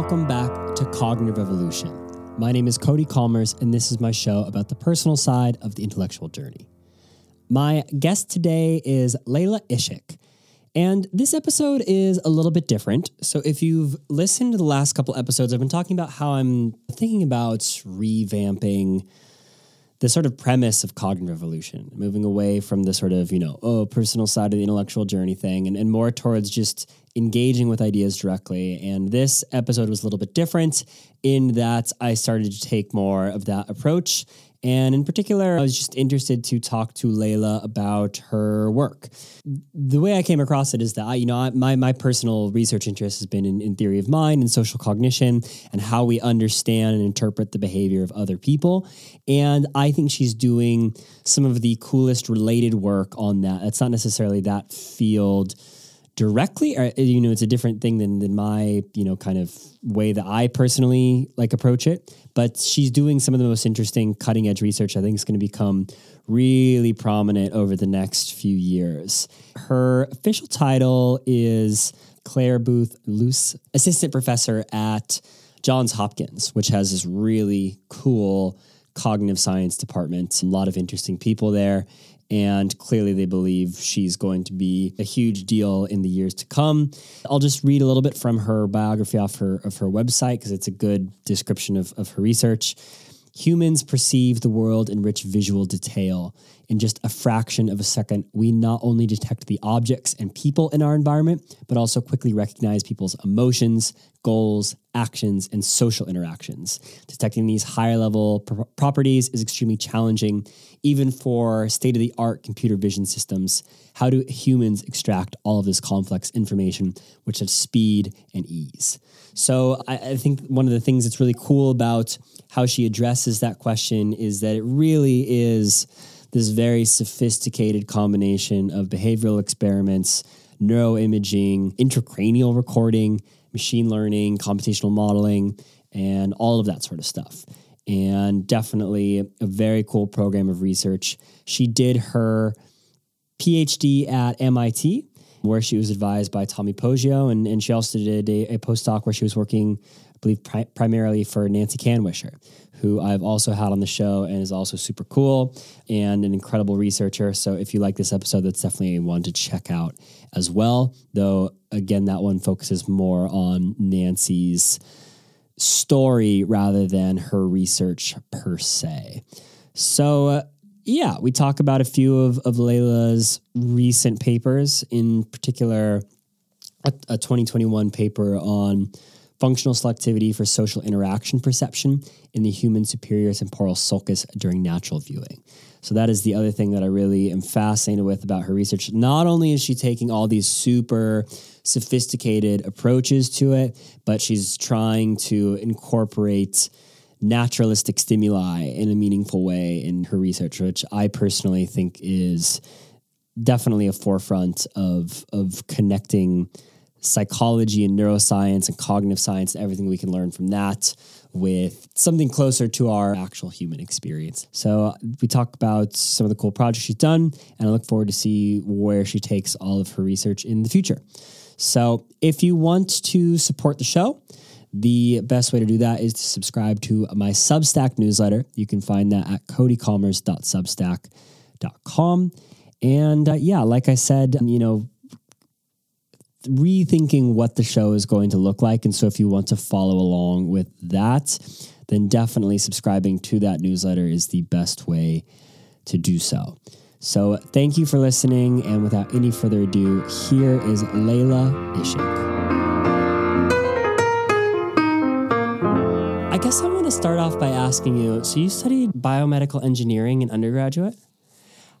welcome back to Cognitive Revolution. My name is Cody Kommers, and this is my show about the personal side of the intellectual journey. My guest today is Leyla Isik. And this episode is a little bit different. So, if you've listened to the last couple episodes, I've been talking about how I'm thinking about revamping the sort of premise of cognitive evolution, moving away from the sort of, you know, oh, personal side of the intellectual journey thing and, and more towards just engaging with ideas directly. And this episode was a little bit different in that I started to take more of that approach and in particular, I was just interested to talk to Leyla about her work. The way I came across it is that I, you know, I, my my personal research interest has been in, in theory of mind and social cognition and how we understand and interpret the behavior of other people. And I think she's doing some of the coolest related work on that. It's not necessarily that field directly or uh, you know it's a different thing than than my you know kind of way that I personally like approach it. But she's doing some of the most interesting cutting edge research I think is going to become really prominent over the next few years. Her official title is Clare Boothe Luce assistant professor at Johns Hopkins which has this really cool cognitive science department a lot of interesting people there and clearly they believe she's going to be a huge deal in the years to come. I'll just read a little bit from her biography off her of her website because it's a good description of, of her research. Humans perceive the world in rich visual detail. In just a fraction of a second, we not only detect the objects and people in our environment, but also quickly recognize people's emotions, goals, actions, and social interactions. Detecting these higher level pr- properties is extremely challenging, even for state of the art computer vision systems. How do humans extract all of this complex information with such speed and ease? So, I, I think one of the things that's really cool about how she addresses that question is that it really is this very sophisticated combination of behavioral experiments, neuroimaging, intracranial recording, machine learning, computational modeling, and all of that sort of stuff. And definitely a very cool program of research. She did her PhD at MIT, where she was advised by Tommy Poggio, and, and she also did a, a postdoc where she was working, I believe, pri- primarily for Nancy Kanwisher, who I've also had on the show and is also super cool and an incredible researcher. So if you like this episode, that's definitely one to check out as well. Though, again, that one focuses more on Nancy's story rather than her research per se. So, uh, yeah, we talk about a few of, of Leyla's recent papers, in particular, a, a 2021 paper on functional selectivity for social interaction perception in the human superior temporal sulcus during natural viewing. So that is the other thing that I really am fascinated with about her research. Not only is she taking all these super sophisticated approaches to it, but she's trying to incorporate naturalistic stimuli in a meaningful way in her research, which I personally think is definitely a forefront of of connecting psychology and neuroscience and cognitive science and everything we can learn from that with something closer to our actual human experience. So we talk about some of the cool projects she's done, and I look forward to see where she takes all of her research in the future. So if you want to support the show, the best way to do that is to subscribe to my Substack newsletter. You can find that at codykommers.substack.com. And uh, yeah, like I said, you know, rethinking what the show is going to look like. And so if you want to follow along with that, then definitely subscribing to that newsletter is the best way to do so. So thank you for listening. And without any further ado, here is Leyla Isik. Guess I want to start off by asking you so you studied biomedical engineering in undergraduate.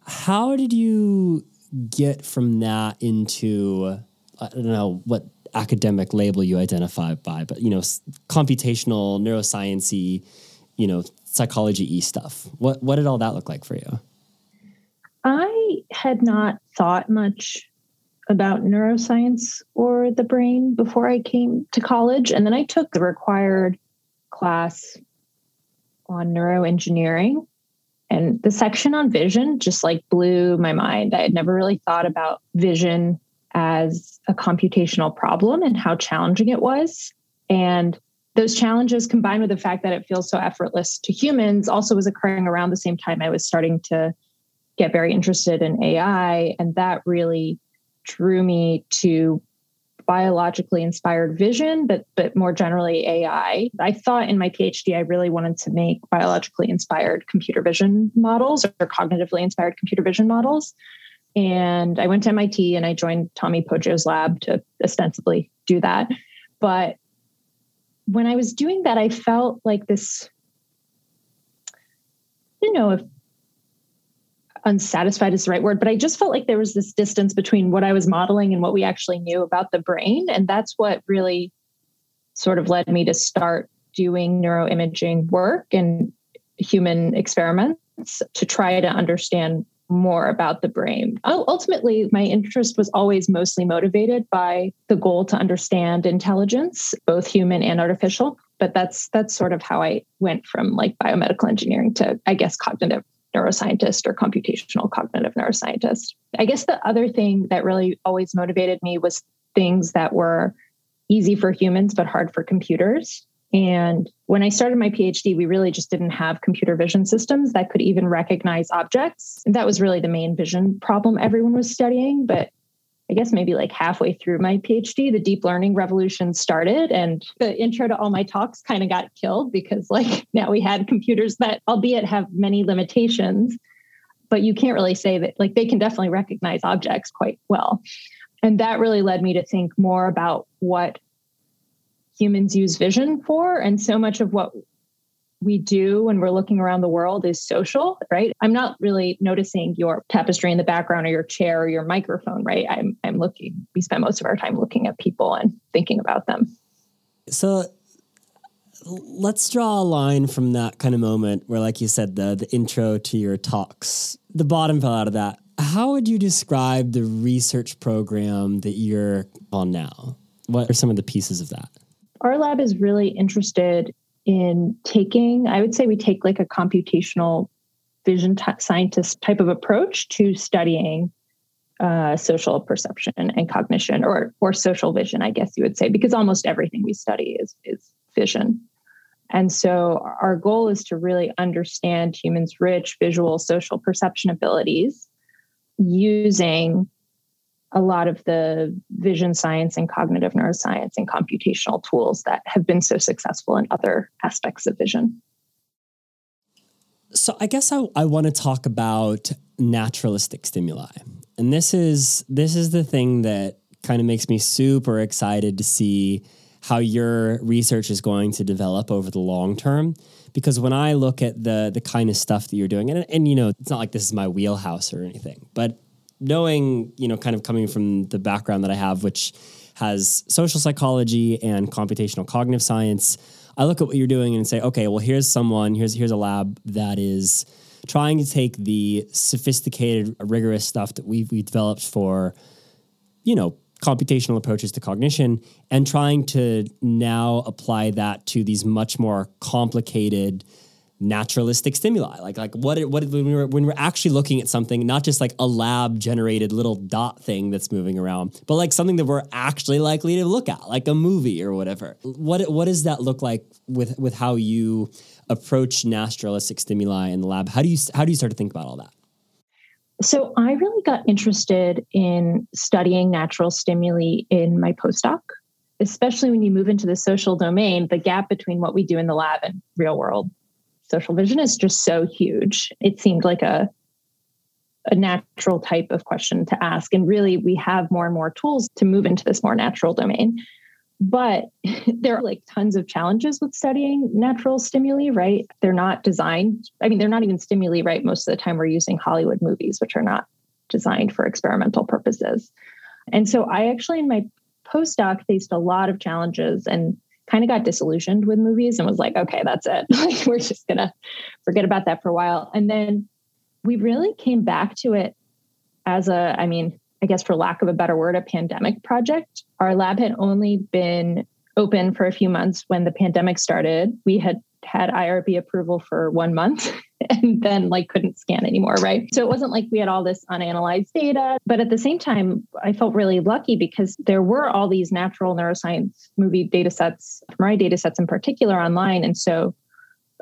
How did you get from that into I don't know what academic label you identify by, but you know, computational neurosciency, you know, psychology e stuff. What what did all that look like for you? I had not thought much about neuroscience or the brain before I came to college, and then I took the required class on neuroengineering and the section on vision just like blew my mind. I had never really thought about vision as a computational problem and how challenging it was. And those challenges combined with the fact that it feels so effortless to humans also was occurring around the same time I was starting to get very interested in AI. And that really drew me to biologically inspired vision, but but more generally AI. I thought in my PhD I really wanted to make biologically inspired computer vision models or cognitively inspired computer vision models. And I went to MIT and I joined Tommy Poggio's lab to ostensibly do that. But when I was doing that, I felt like this, you know, if unsatisfied is the right word, but I just felt like there was this distance between what I was modeling and what we actually knew about the brain. And that's what really sort of led me to start doing neuroimaging work and human experiments to try to understand more about the brain. Ultimately, my interest was always mostly motivated by the goal to understand intelligence, both human and artificial. But that's that's sort of how I went from like biomedical engineering to I guess cognitive neuroscientist or computational cognitive neuroscientist. I guess the other thing that really always motivated me was things that were easy for humans but hard for computers. And when I started my PhD, we really just didn't have computer vision systems that could even recognize objects. And that was really the main vision problem everyone was studying. But I guess maybe like halfway through my PhD, the deep learning revolution started, and the intro to all my talks kind of got killed because, like, now we had computers that, albeit have many limitations, but you can't really say that, like, they can definitely recognize objects quite well. And that really led me to think more about what humans use vision for. And so much of what we do when we're looking around the world is social, right? I'm not really noticing your tapestry in the background or your chair or your microphone, right? I'm I'm looking. We spend most of our time looking at people and thinking about them. So let's draw a line from that kind of moment where like you said the the intro to your talks. The bottom fell out of that. How would you describe the research program that you're on now? What are some of the pieces of that? Our lab is really interested in taking, I would say we take like a computational vision t- scientist type of approach to studying uh, social perception and cognition, or or social vision, I guess you would say, because almost everything we study is is vision. And so our goal is to really understand humans' rich visual social perception abilities using a lot of the vision science and cognitive neuroscience and computational tools that have been so successful in other aspects of vision. So I guess I, I want to talk about naturalistic stimuli. And this is this is the thing that kind of makes me super excited to see how your research is going to develop over the long term because when I look at the the kind of stuff that you're doing and and you know it's not like this is my wheelhouse or anything but knowing, you know, kind of coming from the background that I have, which has social psychology and computational cognitive science, I look at what you're doing and say, okay, well, here's someone, here's here's a lab that is trying to take the sophisticated, rigorous stuff that we've we developed for, you know, computational approaches to cognition and trying to now apply that to these much more complicated naturalistic stimuli. Like like what what when we're when we're actually looking at something not just like a lab generated little dot thing that's moving around but like something that we're actually likely to look at like a movie or whatever. What what does that look like with with how you approach naturalistic stimuli in the lab? How do you how do you start to think about all that? So i really got interested in studying natural stimuli in my postdoc especially when you move into the social domain the gap between what we do in the lab and real world social vision is just so huge. It seemed like a a natural type of question to ask. And really, we have more and more tools to move into this more natural domain. But there are like tons of challenges with studying natural stimuli, right? They're not designed, I mean, they're not even stimuli, right? Most of the time, we're using Hollywood movies, which are not designed for experimental purposes. And so I actually, in my postdoc, faced a lot of challenges and kind of got disillusioned with movies and was like, okay, that's it. like we're just gonna forget about that for a while. And then we really came back to it as a, I mean, I guess for lack of a better word, a pandemic project. Our lab had only been open for a few months when the pandemic started. We had had IRB approval for one month and then like couldn't scan anymore, right? So it wasn't like we had all this unanalyzed data. But at the same time, I felt really lucky because there were all these natural neuroscience movie data sets, MRI data sets in particular online. And so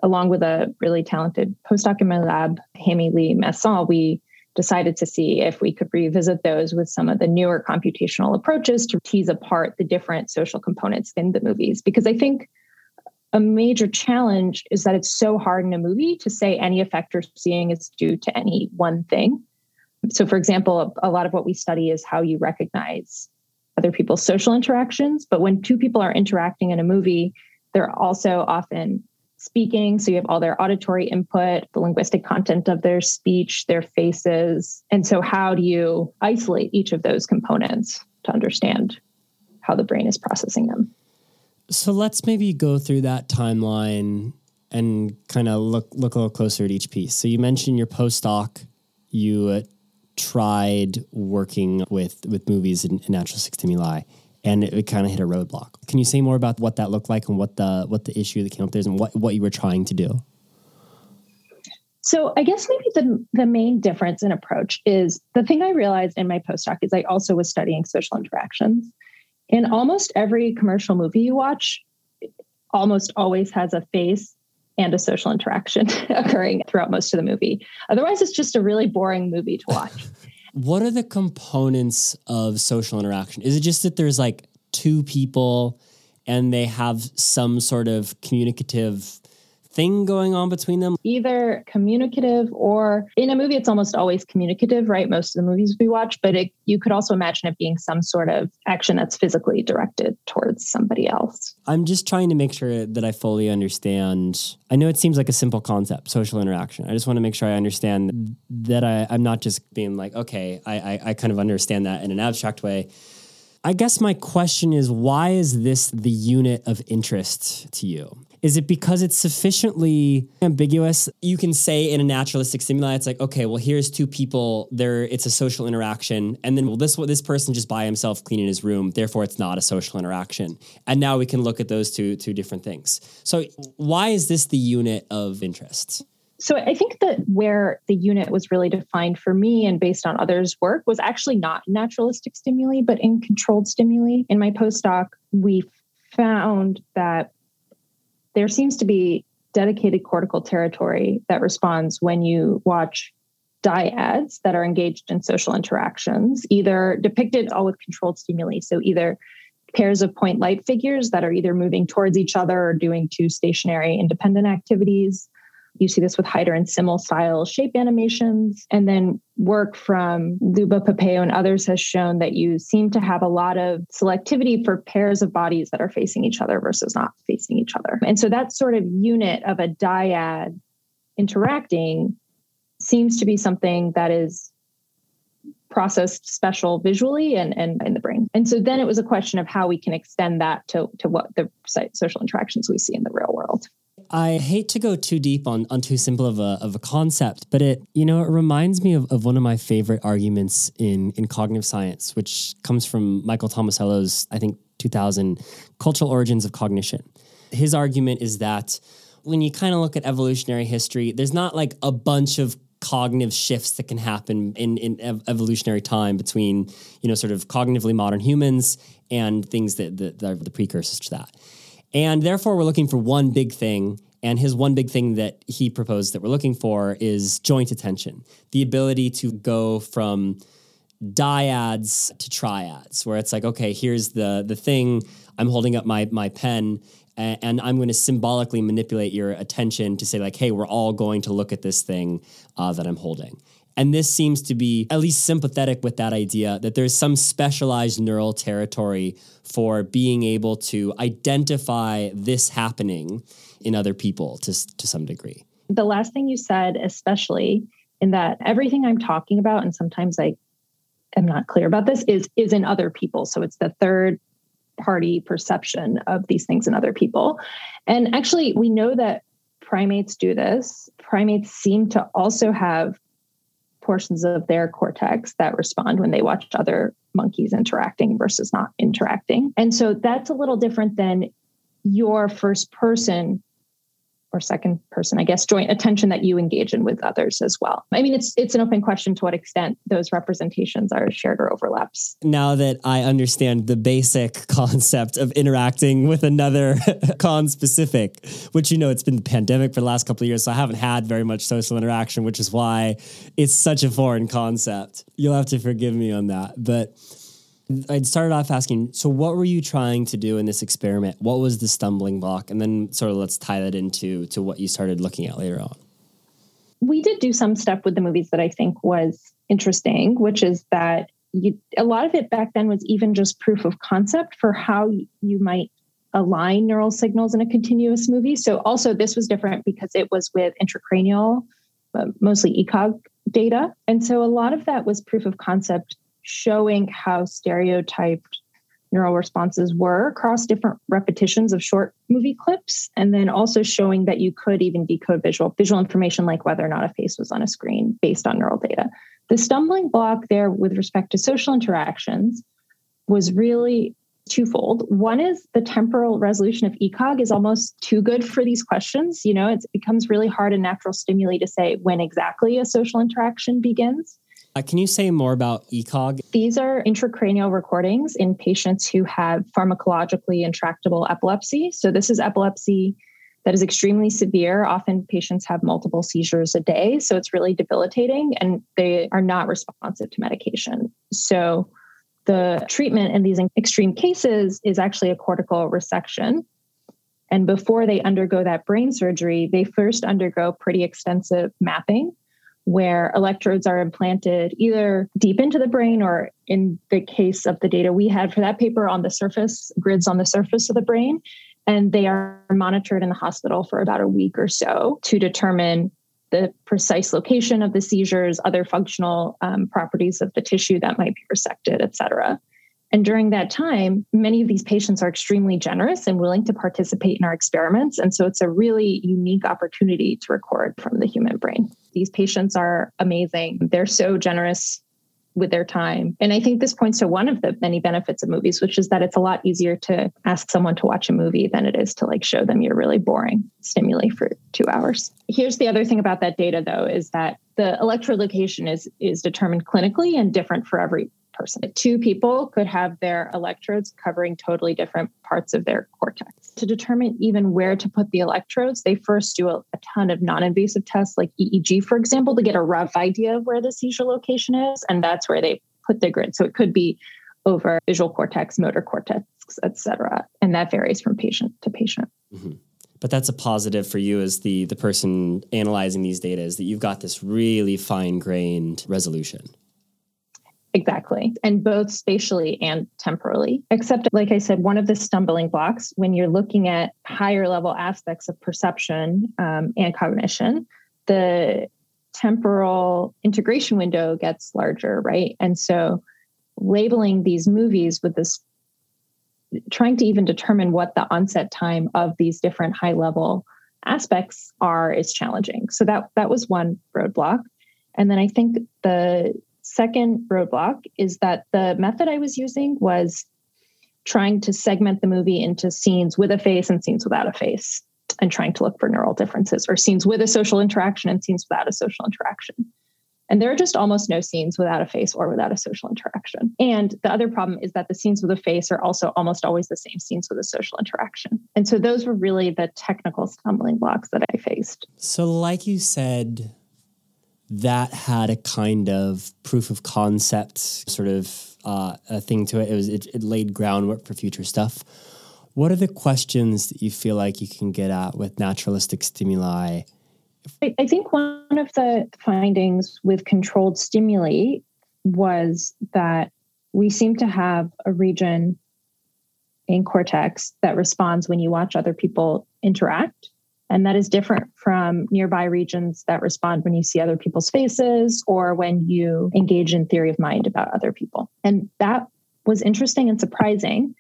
along with a really talented postdoc in my lab, Haemy Lee Masson, we decided to see if we could revisit those with some of the newer computational approaches to tease apart the different social components in the movies. Because I think a major challenge is that it's so hard in a movie to say any effect you're seeing is due to any one thing. So, for example, a, lot of what we study is how you recognize other people's social interactions. But when two people are interacting in a movie, they're also often speaking. So you have all their auditory input, the linguistic content of their speech, their faces. And so, how do you isolate each of those components to understand how the brain is processing them? So let's maybe go through that timeline and kind of look look a little closer at each piece. So you mentioned your postdoc. You uh, tried working with with movies and naturalistic stimuli and it, it kind of hit a roadblock. Can you say more about what that looked like and what the what the issue that came up there is and what, what you were trying to do? So I guess maybe the the main difference in approach is the thing I realized in my postdoc is I also was studying social interactions. In almost every commercial movie you watch, almost always has a face and a social interaction occurring throughout most of the movie. Otherwise, it's just a really boring movie to watch. What are the components of social interaction? Is it just that there's like two people and they have some sort of communicative thing going on between them? Either communicative or in a movie, it's almost always communicative, right? Most of the movies we watch, but it, you could also imagine it being some sort of action that's physically directed towards somebody else. I'm just trying to make sure that I fully understand. I know it seems like a simple concept, social interaction. I just want to make sure I understand that I, am not just being like, okay, I, I, I kind of understand that in an abstract way. I guess my question is why is this the unit of interest to you? Is it because it's sufficiently ambiguous? You can say in a naturalistic stimuli, it's like, okay, well, here's two people. There, it's a social interaction, and then well, this this person just by himself cleaning his room. Therefore, it's not a social interaction. And now we can look at those two two different things. So, why is this the unit of interest? So I think that where the unit was really defined for me and based on others' work was actually not naturalistic stimuli, but in controlled stimuli. In my postdoc, we found that there seems to be dedicated cortical territory that responds when you watch dyads that are engaged in social interactions, either depicted all with controlled stimuli. So either pairs of point light figures that are either moving towards each other or doing two stationary independent activities, you see this with Heider and Simmel style shape animations. And then work from Liuba Papeo and others has shown that you seem to have a lot of selectivity for pairs of bodies that are facing each other versus not facing each other. And so that sort of unit of a dyad interacting seems to be something that is processed special visually and, and in the brain. And so then it was a question of how we can extend that to, to what the social interactions we see in the real world. I hate to go too deep on, on too simple of a, of a concept, but it, you know, it reminds me of, of one of my favorite arguments in, in cognitive science, which comes from Michael Tomasello's, I think, 2000 Cultural Origins of Cognition. His argument is that when you kind of look at evolutionary history, there's not like a bunch of cognitive shifts that can happen in, in ev- evolutionary time between, you know, sort of cognitively modern humans and things that, that, that are the precursors to that. And therefore, we're looking for one big thing. And his one big thing that he proposed that we're looking for is joint attention, the ability to go from dyads to triads, where it's like, okay, here's the the thing. I'm holding up my my pen, and, I'm going to symbolically manipulate your attention to say like, hey, we're all going to look at this thing uh, that I'm holding. And this seems to be at least sympathetic with that idea that there's some specialized neural territory for being able to identify this happening in other people to, to some degree. The last thing you said, especially in that everything I'm talking about, and sometimes I am not clear about this, is is in other people. So it's the third party perception of these things in other people. And actually, we know that primates do this. Primates seem to also have portions of their cortex that respond when they watch other monkeys interacting versus not interacting. And so that's a little different than your first person or second person, I guess, joint attention that you engage in with others as well. I mean, it's it's an open question to what extent those representations are shared or overlaps. Now that I understand the basic concept of interacting with another conspecific, which you know it's been the pandemic for the last couple of years, so I haven't had very much social interaction, which is why it's such a foreign concept. You'll have to forgive me on that, but I'd started off asking, so what were you trying to do in this experiment? What was the stumbling block? And then sort of let's tie that into to what you started looking at later on. We did do some stuff with the movies that I think was interesting, which is that you, a lot of it back then was even just proof of concept for how you might align neural signals in a continuous movie. So also this was different because it was with intracranial, uh, mostly ECOG data. And so a lot of that was proof of concept showing how stereotyped neural responses were across different repetitions of short movie clips and then also showing that you could even decode visual visual information like whether or not a face was on a screen based on neural data. The stumbling block there with respect to social interactions was really twofold. One is the temporal resolution of ecog is almost too good for these questions. You know it becomes really hard in natural stimuli to say when exactly a social interaction begins uh, can you say more about ECOG? These are intracranial recordings in patients who have pharmacologically intractable epilepsy. So, this is epilepsy that is extremely severe. Often patients have multiple seizures a day. So, it's really debilitating and they are not responsive to medication. So, the treatment in these extreme cases is actually a cortical resection. And before they undergo that brain surgery, they first undergo pretty extensive mapping where electrodes are implanted either deep into the brain or in the case of the data we had for that paper on the surface grids on the surface of the brain and they are monitored in the hospital for about a week or so to determine the precise location of the seizures other functional um, properties of the tissue that might be resected et cetera and during that time, many of these patients are extremely generous and willing to participate in our experiments. And so it's a really unique opportunity to record from the human brain. These patients are amazing. They're so generous with their time. And I think this points to one of the many benefits of movies, which is that it's a lot easier to ask someone to watch a movie than it is to like show them your really boring stimuli for two hours. Here's the other thing about that data though, is that the electrode location is is determined clinically and different for every person. Two people could have their electrodes covering totally different parts of their cortex. To determine even where to put the electrodes, they first do a, a ton of non invasive tests, like EEG, for example, to get a rough idea of where the seizure location is. And that's where they put the grid. So it could be over visual cortex, motor cortex, et cetera. And that varies from patient to patient. Mm-hmm but that's a positive for you as the the person analyzing these data is that you've got this really fine grained resolution Exactly. And both spatially and temporally. Except, like I said, one of the stumbling blocks when you're looking at higher level aspects of perception um, and cognition, the temporal integration window gets larger, right? And so labeling these movies with this, trying to even determine what the onset time of these different high level aspects are is challenging. So that that was one roadblock. And then I think the second roadblock is that the method I was using was trying to segment the movie into scenes with a face and scenes without a face and trying to look for neural differences or scenes with a social interaction and scenes without a social interaction. And there are just almost no scenes without a face or without a social interaction. And the other problem is that the scenes with a face are also almost always the same scenes with a social interaction. And so those were really the technical stumbling blocks that I faced. So, like you said, that had a kind of proof of concept sort of uh, a thing to it. It was it, it, laid groundwork for future stuff. What are the questions that you feel like you can get at with naturalistic stimuli? I think one of the findings with controlled stimuli was that we seem to have a region in cortex that responds when you watch other people interact and that is different from nearby regions that respond when you see other people's faces or when you engage in theory of mind about other people. And that was interesting and surprising.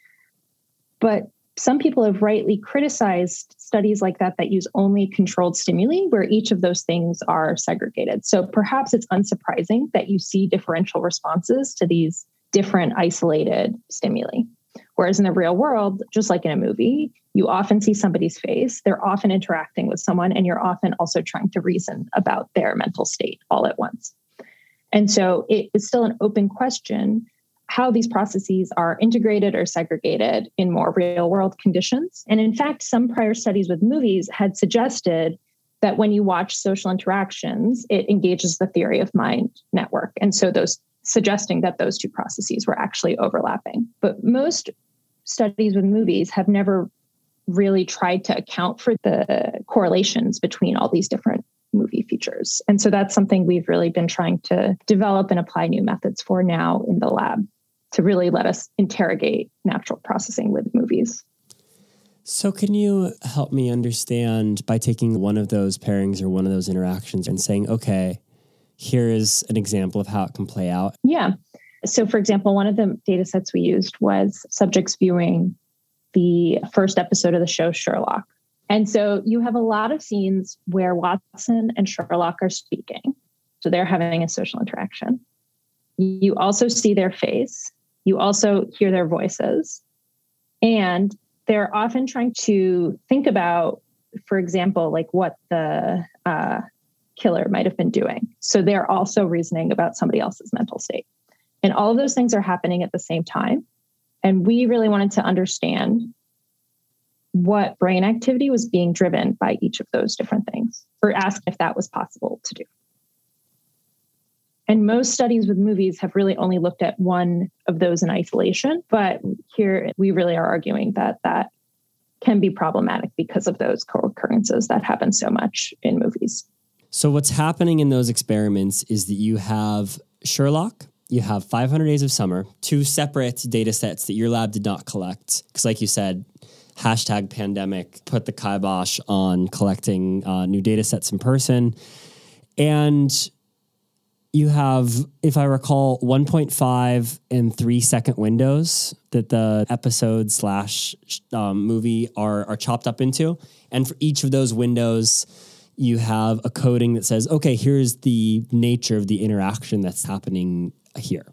But some people have rightly criticized studies like that that use only controlled stimuli where each of those things are segregated. So perhaps it's unsurprising that you see differential responses to these different isolated stimuli. Whereas in the real world, just like in a movie, you often see somebody's face, they're often interacting with someone, and you're often also trying to reason about their mental state all at once. And so it is still an open question how these processes are integrated or segregated in more real world conditions. And in fact, some prior studies with movies had suggested that when you watch social interactions, it engages the theory of mind network. And so those suggesting that those two processes were actually overlapping. But most studies with movies have never really tried to account for the correlations between all these different movie features. And so that's something we've really been trying to develop and apply new methods for now in the lab to really let us interrogate natural processing with movies. So, can you help me understand by taking one of those pairings or one of those interactions and saying, okay, here is an example of how it can play out? Yeah. So, for example, one of the data sets we used was subjects viewing the first episode of the show Sherlock. And so you have a lot of scenes where Watson and Sherlock are speaking. So they're having a social interaction. You also see their face. You also hear their voices. And they're often trying to think about, for example, like what the uh, killer might have been doing. So they're also reasoning about somebody else's mental state. And all of those things are happening at the same time. And we really wanted to understand what brain activity was being driven by each of those different things, or ask if that was possible to do. And most studies with movies have really only looked at one of those in isolation. But here we really are arguing that that can be problematic because of those co occurrences that happen so much in movies. So, what's happening in those experiments is that you have Sherlock, you have 500 Days of Summer, two separate data sets that your lab did not collect. Because, like you said, hashtag pandemic put the kibosh on collecting uh, new data sets in person. And you have, if I recall, 1.5 and three second windows that the episode slash um, movie are, are chopped up into. And for each of those windows, you have a coding that says, okay, here's the nature of the interaction that's happening here.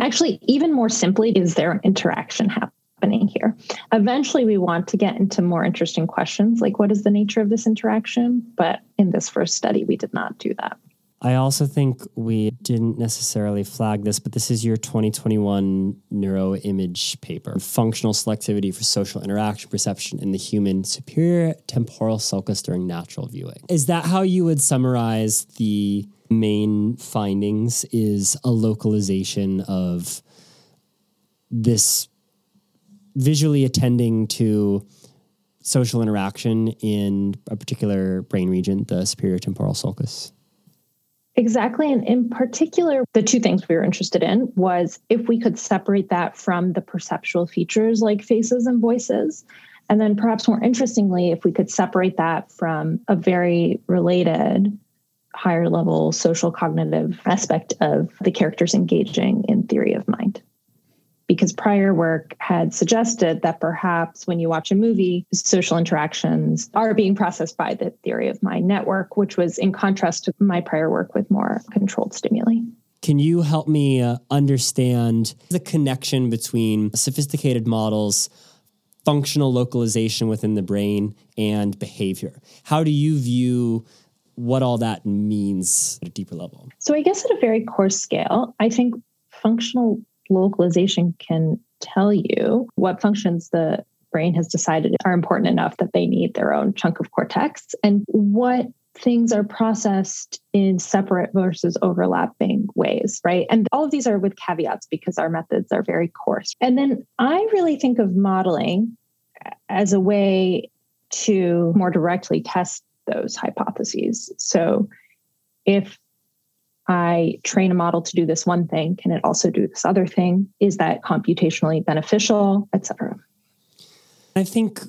Actually, even more simply, is there an interaction happening here? Eventually, we want to get into more interesting questions like what is the nature of this interaction? But in this first study, we did not do that. I also think we didn't necessarily flag this, but this is your 2021 neuroimage paper Functional Selectivity for Social Interaction Perception in the Human Superior Temporal Sulcus During Natural Viewing. Is that how you would summarize the main findings? Is a localization of this visually attending to social interaction in a particular brain region, the superior temporal sulcus? Exactly. And in particular, the two things we were interested in was if we could separate that from the perceptual features like faces and voices. And then perhaps more interestingly, if we could separate that from a very related higher level social cognitive aspect of the characters engaging in theory of mind because prior work had suggested that perhaps when you watch a movie, social interactions are being processed by the theory of mind network, which was in contrast to my prior work with more controlled stimuli. Can you help me uh, understand the connection between sophisticated models, functional localization within the brain, and behavior? How do you view what all that means at a deeper level? So, I guess at a very coarse scale, I think functional localization can tell you what functions the brain has decided are important enough that they need their own chunk of cortex and what things are processed in separate versus overlapping ways, right? And all of these are with caveats because our methods are very coarse. And then I really think of modeling as a way to more directly test those hypotheses. So if I train a model to do this one thing, can it also do this other thing? Is that computationally beneficial, et cetera? I think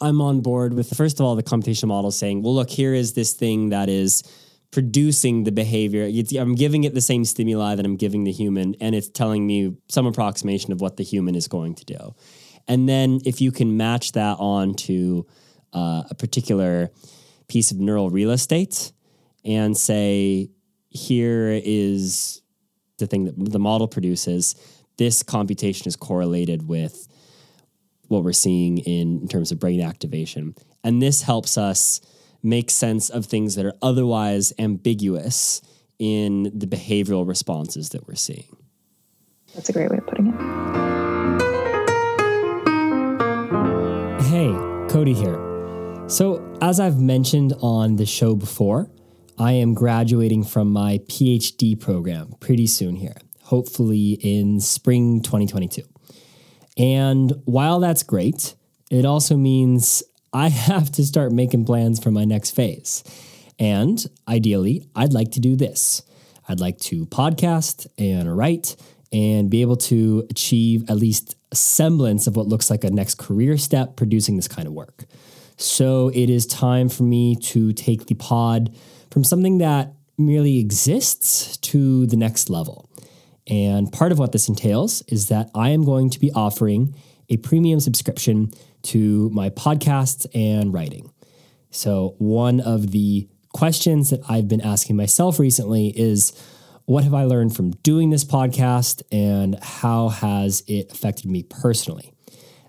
I'm on board with, first of all, the computational model saying, well, look, here is this thing that is producing the behavior. I'm giving it the same stimuli that I'm giving the human, and it's telling me some approximation of what the human is going to do. And then if you can match that on to uh, a particular piece of neural real estate and say, here is the thing that the model produces. this computation is correlated with what we're seeing in, in terms of brain activation. And this helps us make sense of things that are otherwise ambiguous in the behavioral responses that we're seeing. That's a great way of putting it. Hey, Cody here. So, as I've mentioned on the show before, I am graduating from my PhD program pretty soon here, hopefully in spring 2022. And while that's great, it also means I have to start making plans for my next phase. And ideally, I'd like to do this. I'd like to podcast and write and be able to achieve at least a semblance of what looks like a next career step producing this kind of work. So it is time for me to take the pod from something that merely exists to the next level. And part of what this entails is that I am going to be offering a premium subscription to my podcasts and writing. So, one of the questions that I've been asking myself recently is what have I learned from doing this podcast and how has it affected me personally?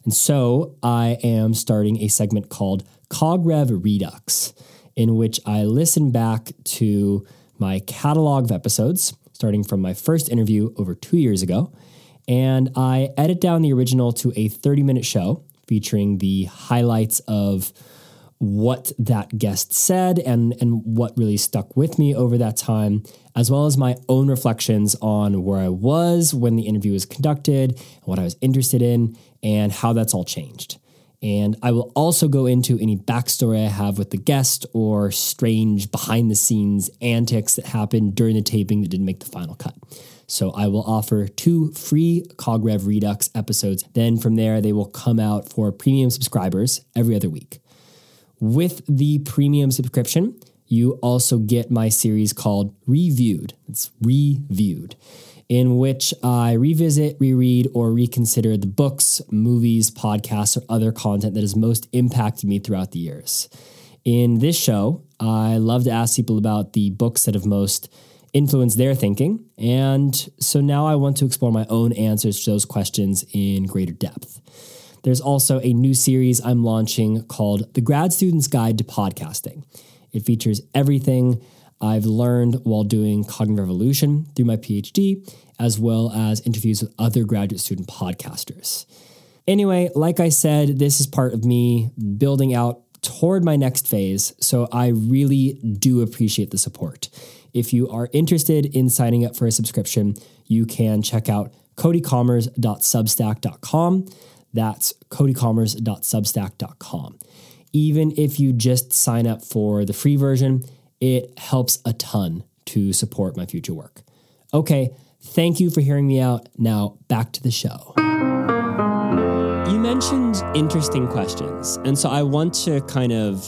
And so, I am starting a segment called CogRev Redux, in which I listen back to my catalog of episodes starting from my first interview over two years ago. And I edit down the original to a 30 minute show featuring the highlights of what that guest said and, and what really stuck with me over that time, as well as my own reflections on where I was when the interview was conducted, what I was interested in, and how that's all changed. And I will also go into any backstory I have with the guest or strange behind the scenes antics that happened during the taping that didn't make the final cut. So I will offer two free CogRev Redux episodes. Then from there, they will come out for premium subscribers every other week. With the premium subscription, you also get my series called Reviewed. It's Reviewed in which I revisit, reread, or reconsider the books, movies, podcasts, or other content that has most impacted me throughout the years. In this show, I love to ask people about the books that have most influenced their thinking. And so now I want to explore my own answers to those questions in greater depth. There's also a new series I'm launching called The Grad Student's Guide to Podcasting. It features everything I've learned while doing Cognitive Revolution through my PhD, as well as interviews with other graduate student podcasters. Anyway, like I said, this is part of me building out toward my next phase, so I really do appreciate the support. If you are interested in signing up for a subscription, you can check out codykommers.substack.com. That's codykommers.substack.com. Even if you just sign up for the free version, it helps a ton to support my future work. Okay, thank you for hearing me out. Now, back to the show. You mentioned interesting questions. And so I want to kind of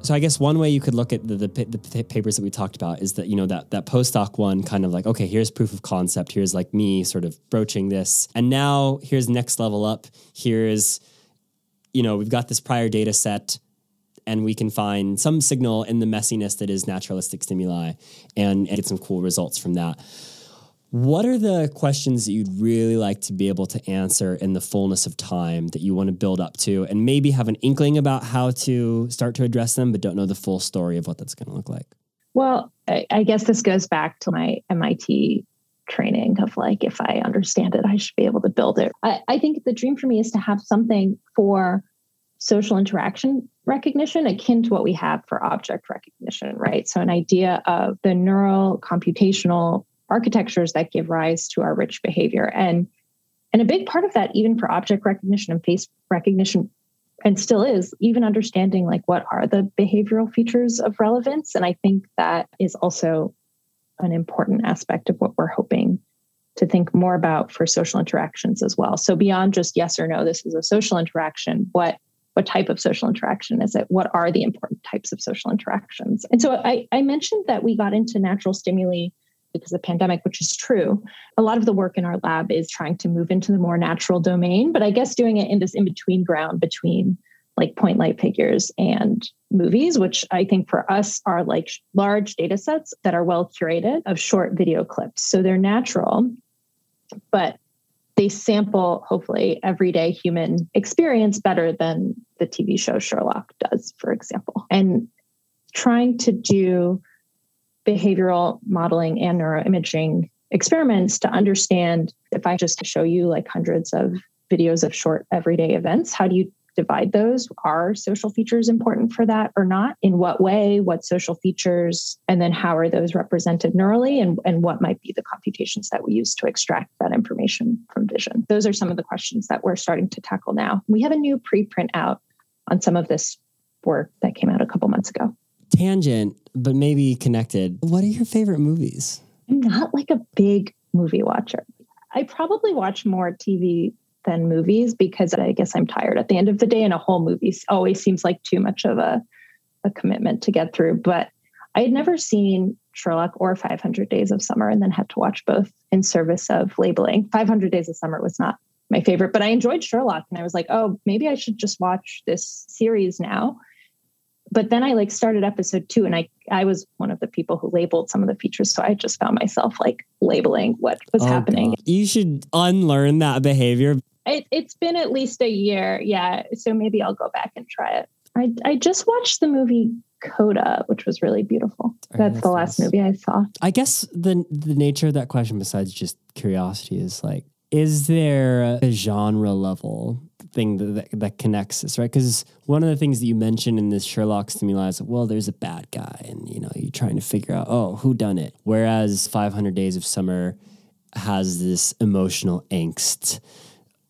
so I guess one way you could look at the, the, the, papers that we talked about is that you know that that postdoc one kind of like okay here's proof of concept here's like me sort of broaching this and now here's next level up here's you know we've got this prior data set and we can find some signal in the messiness that is naturalistic stimuli and, and get some cool results from that. What are the questions that you'd really like to be able to answer in the fullness of time that you want to build up to and maybe have an inkling about how to start to address them, but don't know the full story of what that's going to look like? Well, I, I guess this goes back to my MIT training of like, if I understand it, I should be able to build it. I, I think the dream for me is to have something for social interaction recognition akin to what we have for object recognition, right? So, an idea of the neural computational architectures that give rise to our rich behavior. And, and a big part of that, even for object recognition and face recognition, and still is, even understanding like what are the behavioral features of relevance. And I think that is also an important aspect of what we're hoping to think more about for social interactions as well. So beyond just yes or no, this is a social interaction, what what type of social interaction is it? What are the important types of social interactions? And so I, I mentioned that we got into natural stimuli because of the pandemic, which is true. A lot of the work in our lab is trying to move into the more natural domain, but I guess doing it in this in between ground between like point light figures and movies, which I think for us are like large data sets that are well curated of short video clips. So they're natural, but they sample, hopefully, everyday human experience better than the TV show Sherlock does, for example. And trying to do behavioral modeling and neuroimaging experiments to understand if I just show you like hundreds of videos of short everyday events, how do you divide those? Are social features important for that or not? In what way? What social features? And then how are those represented neurally? And, and what might be the computations that we use to extract that information from vision? Those are some of the questions that we're starting to tackle now. We have a new preprint out on some of this work that came out a couple months ago. Tangent, but maybe connected. What are your favorite movies? I'm not like a big movie watcher. I probably watch more TV than movies because I guess I'm tired at the end of the day, and a whole movie always seems like too much of a, a commitment to get through. But I had never seen Sherlock or 500 Days of Summer and then had to watch both in service of labeling. 500 Days of Summer was not my favorite, but I enjoyed Sherlock and I was like, oh, maybe I should just watch this series now but then I like started episode two and I I was one of the people who labeled some of the features. So I just found myself like labeling what was oh, happening. God. You should unlearn that behavior. It, it's been at least a year. Yeah. So maybe I'll go back and try it. I, I just watched the movie Coda, which was really beautiful. That's, that's the last nice. movie I saw. I guess the the nature of that question, besides just curiosity, is like, is there a genre level thing that, that, that connects us, right? Because one of the things that you mentioned in this Sherlock stimuli is, well, there's a bad guy, and you know, you're trying to figure out, oh, who done it. Whereas 500 Days of Summer has this emotional angst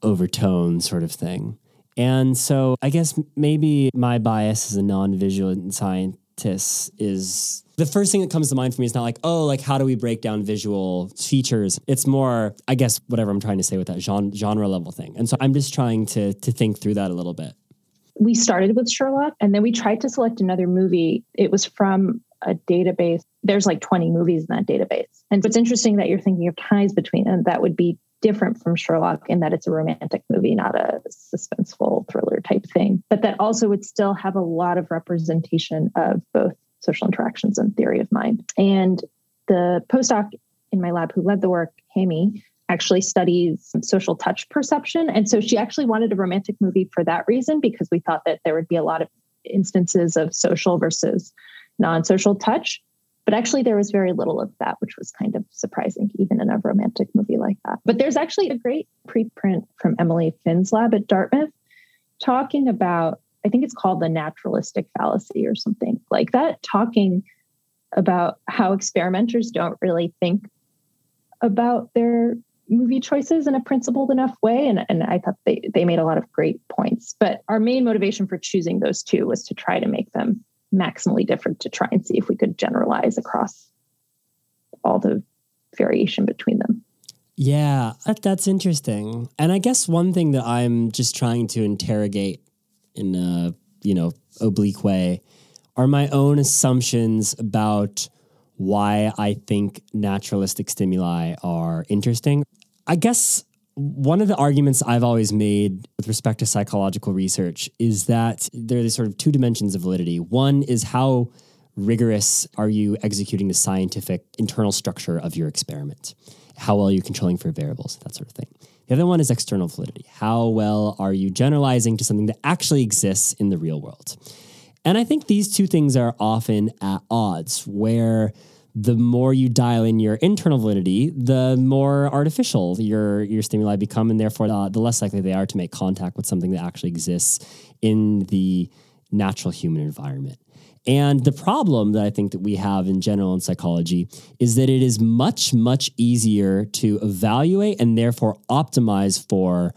overtone sort of thing. And so I guess maybe my bias as a non-visual scientist is the first thing that comes to mind for me is not like, oh, like how do we break down visual features? It's more, I guess, whatever I'm trying to say with that genre, genre level thing. And so I'm just trying to to think through that a little bit. We started with Sherlock, and then we tried to select another movie. It was from a database. There's like 20 movies in that database. And it's interesting that you're thinking of ties between them. That would be different from Sherlock in that it's a romantic movie, not a suspenseful thriller type thing, but that also would still have a lot of representation of both social interactions and theory of mind. And the postdoc in my lab who led the work, Haemy, actually studies social touch perception. And so she actually wanted a romantic movie for that reason, because we thought that there would be a lot of instances of social versus non social touch. But actually, there was very little of that, which was kind of surprising, even in a romantic movie like that. But there's actually a great preprint from Emily Finn's lab at Dartmouth talking about I think it's called the naturalistic fallacy or something like that, talking about how experimenters don't really think about their movie choices in a principled enough way. And, and I thought they, they made a lot of great points. But our main motivation for choosing those two was to try to make them maximally different to try and see if we could generalize across all the variation between them. Yeah, that, that's interesting. And I guess one thing that I'm just trying to interrogate in a you know oblique way are my own assumptions about why I think naturalistic stimuli are interesting. I guess one of the arguments I've always made with respect to psychological research is that there are these sort of two dimensions of validity. One is how rigorous are you executing the scientific internal structure of your experiment? How well are you controlling for variables, that sort of thing. The other one is external validity. How well are you generalizing to something that actually exists in the real world? And I think these two things are often at odds, where the more you dial in your internal validity, the more artificial your your stimuli become, and therefore uh, the less likely they are to make contact with something that actually exists in the natural human environment. And the problem that I think that we have in general in psychology is that it is much, much easier to evaluate and therefore optimize for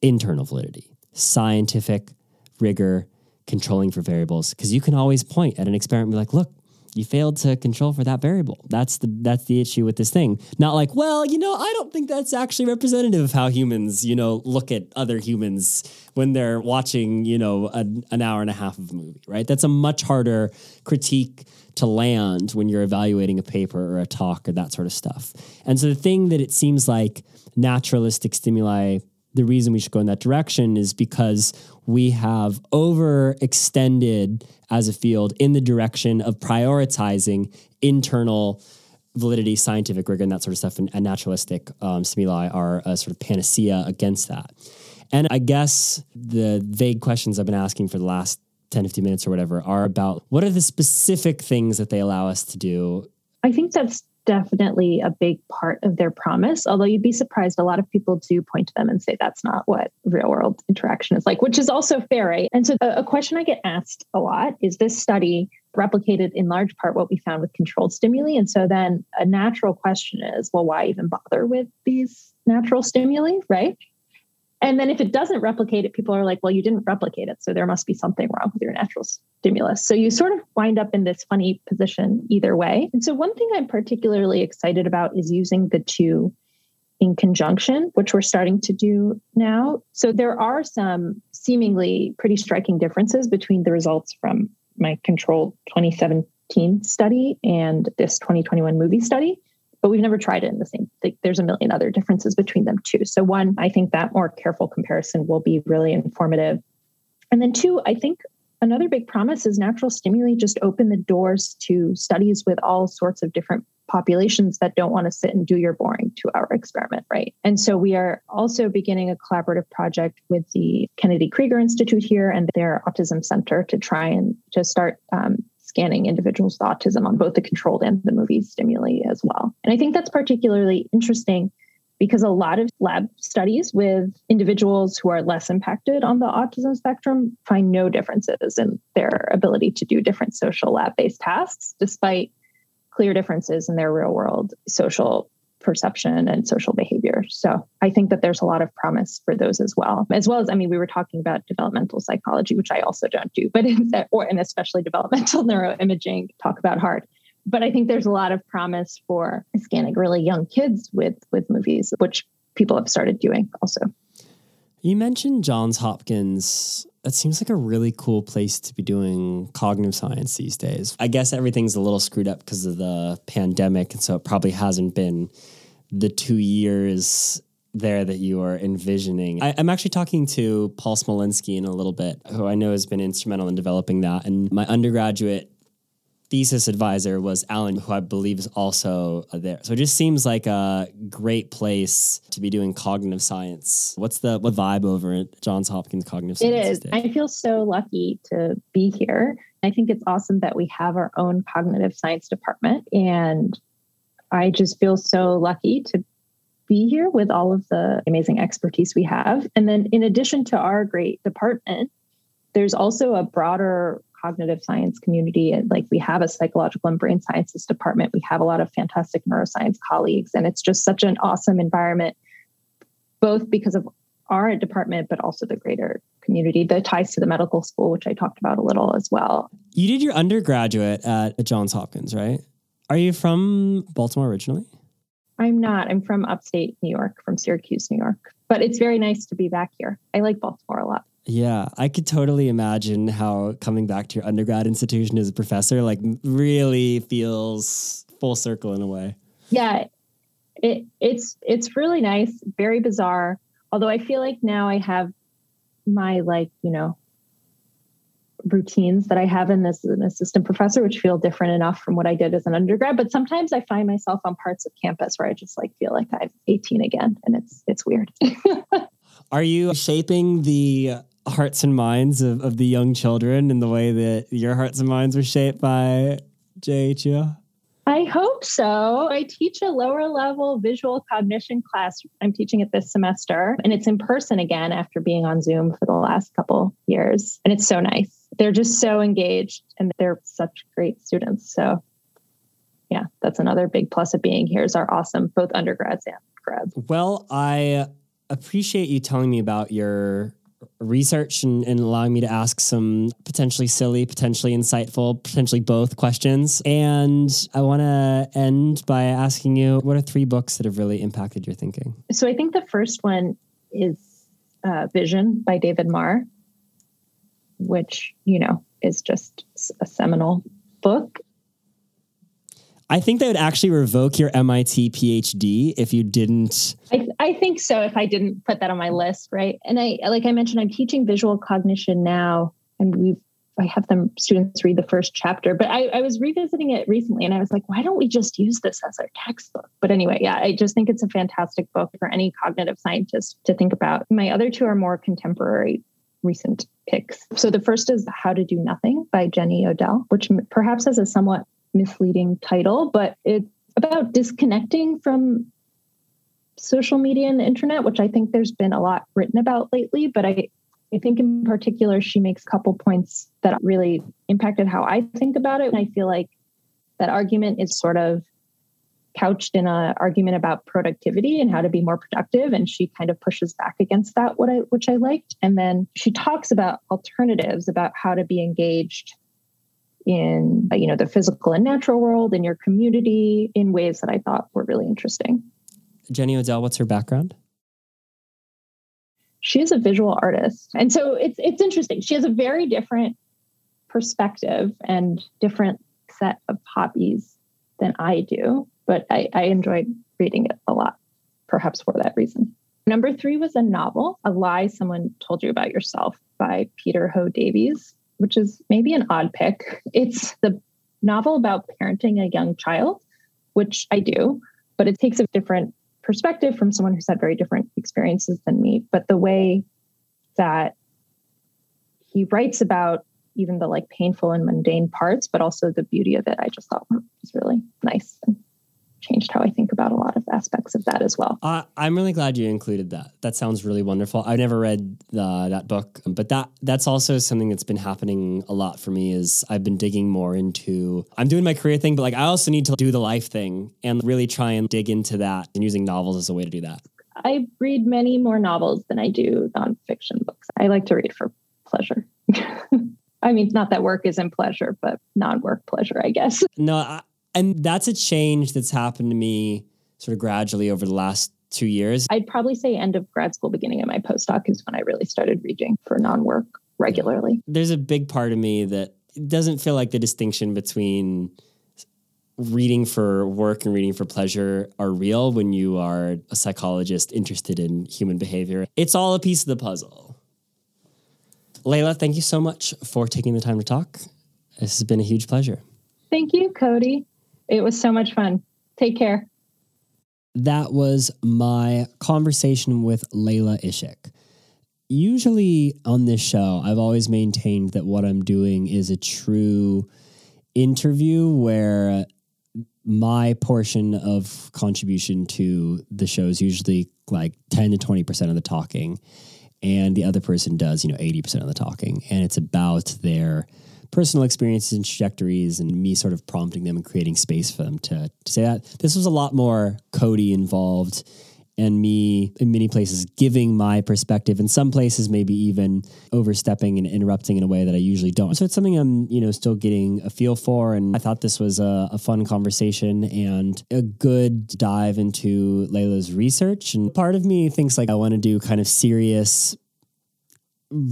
internal validity, scientific rigor, controlling for variables. Because you can always point at an experiment and be like, look, you failed to control for that variable. That's the that's the issue with this thing. Not like, well, you know, I don't think that's actually representative of how humans, you know, look at other humans when they're watching, you know, a, an hour and a half of a movie, right? That's a much harder critique to land when you're evaluating a paper or a talk or that sort of stuff. And so the thing that it seems like naturalistic stimuli the reason we should go in that direction is because we have overextended as a field in the direction of prioritizing internal validity, scientific rigor, and that sort of stuff, and, and naturalistic um, stimuli are a sort of panacea against that. And I guess the vague questions I've been asking for the last 10, 15 minutes or whatever are about what are the specific things that they allow us to do? I think that's definitely a big part of their promise. Although you'd be surprised, a lot of people do point to them and say that's not what real world interaction is like, which is also fair, right? And so a, a question I get asked a lot is this study replicated in large part what we found with controlled stimuli? And so then a natural question is, well, why even bother with these natural stimuli, right? And then if it doesn't replicate it, people are like, well, you didn't replicate it. So there must be something wrong with your natural stimulus. So you sort of wind up in this funny position either way. And so one thing I'm particularly excited about is using the two in conjunction, which we're starting to do now. So there are some seemingly pretty striking differences between the results from my controlled 2017 study and this 2021 movie study but we've never tried it in the same there's a million other differences between them too so one i think that more careful comparison will be really informative and then two i think another big promise is natural stimuli just open the doors to studies with all sorts of different populations that don't want to sit and do your boring two hour experiment, right? And so we are also beginning a collaborative project with the Kennedy Krieger Institute here and their Autism Center to try and to start um, scanning individuals with autism on both the controlled and the movie stimuli as well. And I think that's particularly interesting because a lot of lab studies with individuals who are less impacted on the autism spectrum find no differences in their ability to do different social lab based tasks, despite clear differences in their real world social perception and social behavior. So I think that there's a lot of promise for those as well. As well as, I mean, we were talking about developmental psychology, which I also don't do, but or and especially developmental neuroimaging, talk about hard. But I think there's a lot of promise for scanning really young kids with with movies, which people have started doing also. You mentioned Johns Hopkins. That seems like a really cool place to be doing cognitive science these days. I guess everything's a little screwed up because of the pandemic, and so it probably hasn't been the two years there that you are envisioning. I, am actually talking to Paul Smolensky in a little bit, who I know has been instrumental in developing that. And my undergraduate thesis advisor was Alan, who I believe is also uh, there. So it just seems like a great place to be doing cognitive science. What's the what vibe over at Johns Hopkins Cognitive Science? It is. I feel so lucky to be here. I think it's awesome that we have our own cognitive science department. And I just feel so lucky to be here with all of the amazing expertise we have. And then, in addition to our great department, there's also a broader cognitive science community. And like we have a psychological and brain sciences department, we have a lot of fantastic neuroscience colleagues, and it's just such an awesome environment, both because of our department, but also the greater community. The ties to the medical school, which I talked about a little as well. You did your undergraduate at Johns Hopkins, right? Are you from Baltimore originally? I'm not. I'm from upstate New York, from Syracuse, New York. But it's very nice to be back here. I like Baltimore a lot. Yeah, I could totally imagine how coming back to your undergrad institution as a professor like really feels full circle in a way. Yeah. It it's it's really nice, very bizarre. Although I feel like now I have my like, you know, routines that I have in this as an assistant professor, which feel different enough from what I did as an undergrad. But sometimes I find myself on parts of campus where I just like feel like I'm 18 again, and it's it's weird. Are you shaping the hearts and minds of, of the young children and the way that your hearts and minds were shaped by JHU? I hope so. I teach a lower level visual cognition class. I'm teaching it this semester, and it's in person again after being on Zoom for the last couple years. And it's so nice. They're just so engaged and they're such great students. So, yeah, that's another big plus of being here is our awesome both undergrads and grads. Well, I appreciate you telling me about your research and, and, allowing me to ask some potentially silly, potentially insightful, potentially both questions. And I want to end by asking you what are three books that have really impacted your thinking? So I think the first one is uh, Vision by David Marr, which, you know, is just a seminal book. I think they would actually revoke your MIT PhD if you didn't. I, I think so. If I didn't put that on my list, right? And I, like I mentioned, I'm teaching visual cognition now, and we've I have them students read the first chapter, but I, I, was revisiting it recently and I was like, why don't we just use this as our textbook? But anyway, yeah, I just think it's a fantastic book for any cognitive scientist to think about. My other two are more contemporary recent picks. So the first is How to Do Nothing by Jenny Odell, which perhaps has a somewhat misleading title, but it's about disconnecting from social media and the internet, which I think there's been a lot written about lately. But I, I think in particular, she makes a couple points that really impacted how I think about it. And I feel like that argument is sort of couched in an argument about productivity and how to be more productive and she kind of pushes back against that what I which I liked and then she talks about alternatives about how to be engaged in uh, you know the physical and natural world in your community in ways that I thought were really interesting. Jenny Odell, what's her background? She is a visual artist. And so it's it's interesting. She has a very different perspective and different set of hobbies than I do, but I, I enjoyed reading it a lot, perhaps for that reason. Number three was a novel, A Lie Someone Told You About Yourself by Peter Ho Davies, which is maybe an odd pick. It's the novel about parenting a young child, which I do, but it takes a different perspective from someone who's had very different experiences than me. But the way that he writes about even the like painful and mundane parts, but also the beauty of it, I just thought was really nice and changed how I think about a lot of aspects of that as well. Uh, I'm really glad you included that. That sounds really wonderful. I've never read the, that book, but that that's also something that's been happening a lot for me. Is I've been digging more into. I'm doing my career thing, but like I also need to do the life thing and really try and dig into that and using novels as a way to do that. I read many more novels than I do nonfiction books. I like to read for pleasure. I mean, not that work isn't pleasure, but non-work pleasure, I guess. No, I, and that's a change that's happened to me sort of gradually over the last two years. I'd probably say end of grad school, beginning of my postdoc is when I really started reading for non work regularly. There's a big part of me that doesn't feel like the distinction between reading for work and reading for pleasure are real when you are a psychologist interested in human behavior. It's all a piece of the puzzle. Leyla, thank you so much for taking the time to talk. This has been a huge pleasure. Thank you, Cody. It was so much fun. Take care. That was my conversation with Leyla Isik. Usually on this show, I've always maintained that what I'm doing is a true interview where my portion of contribution to the show is usually like 10 to 20% of the talking and the other person does you know 80% of the talking and it's about their personal experiences and trajectories and me sort of prompting them and creating space for them to, to say that. This was a lot more Cody involved and me in many places giving my perspective. In some places maybe even overstepping and interrupting in a way that i usually don't. So it's something i'm you know still getting a feel for. And i thought this was a, a fun conversation and a good dive into Leyla's research. And part of me thinks like i want to do kind of serious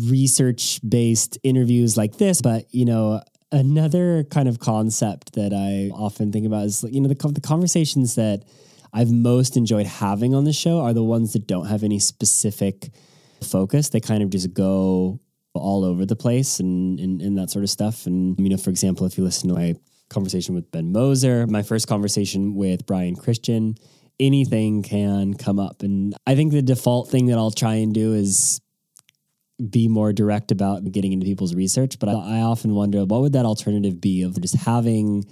research based interviews like this, but you know, another kind of concept that I often think about is you know the, the conversations that I've most enjoyed having on the show are the ones that don't have any specific focus. They kind of just go all over the place and, and, and that sort of stuff. And you know, for example, if you listen to my conversation with Ben Moser, my first conversation with Brian Christian, anything can come up. And I think the default thing that I'll try and do is be more direct about getting into people's research. But I, I often wonder what would that alternative be of just having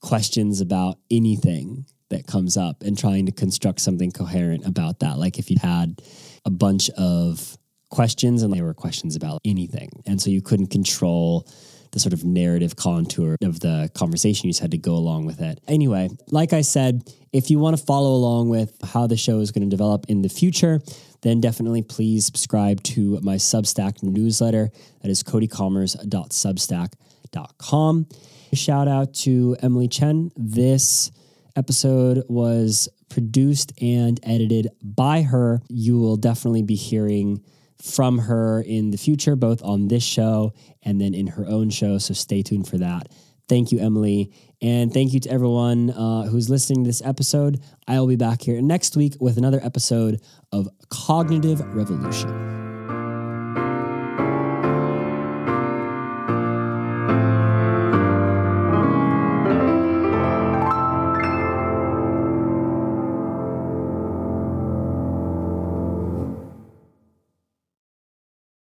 questions about anything that comes up and trying to construct something coherent about that. Like if you had a bunch of questions and they were questions about anything. And so you couldn't control the sort of narrative contour of the conversation. You just had to go along with it. Anyway, like I said, if you want to follow along with how the show is going to develop in the future, then definitely please subscribe to my Substack newsletter. That is codykommers.substack.com. Shout out to Emily Chen. This episode was produced and edited by her. You will definitely be hearing from her in the future, both on this show and then in her own show. So stay tuned for that. Thank you, Emily. And thank you to everyone uh, who's listening to this episode. I will be back here next week with another episode of Cognitive Revolution.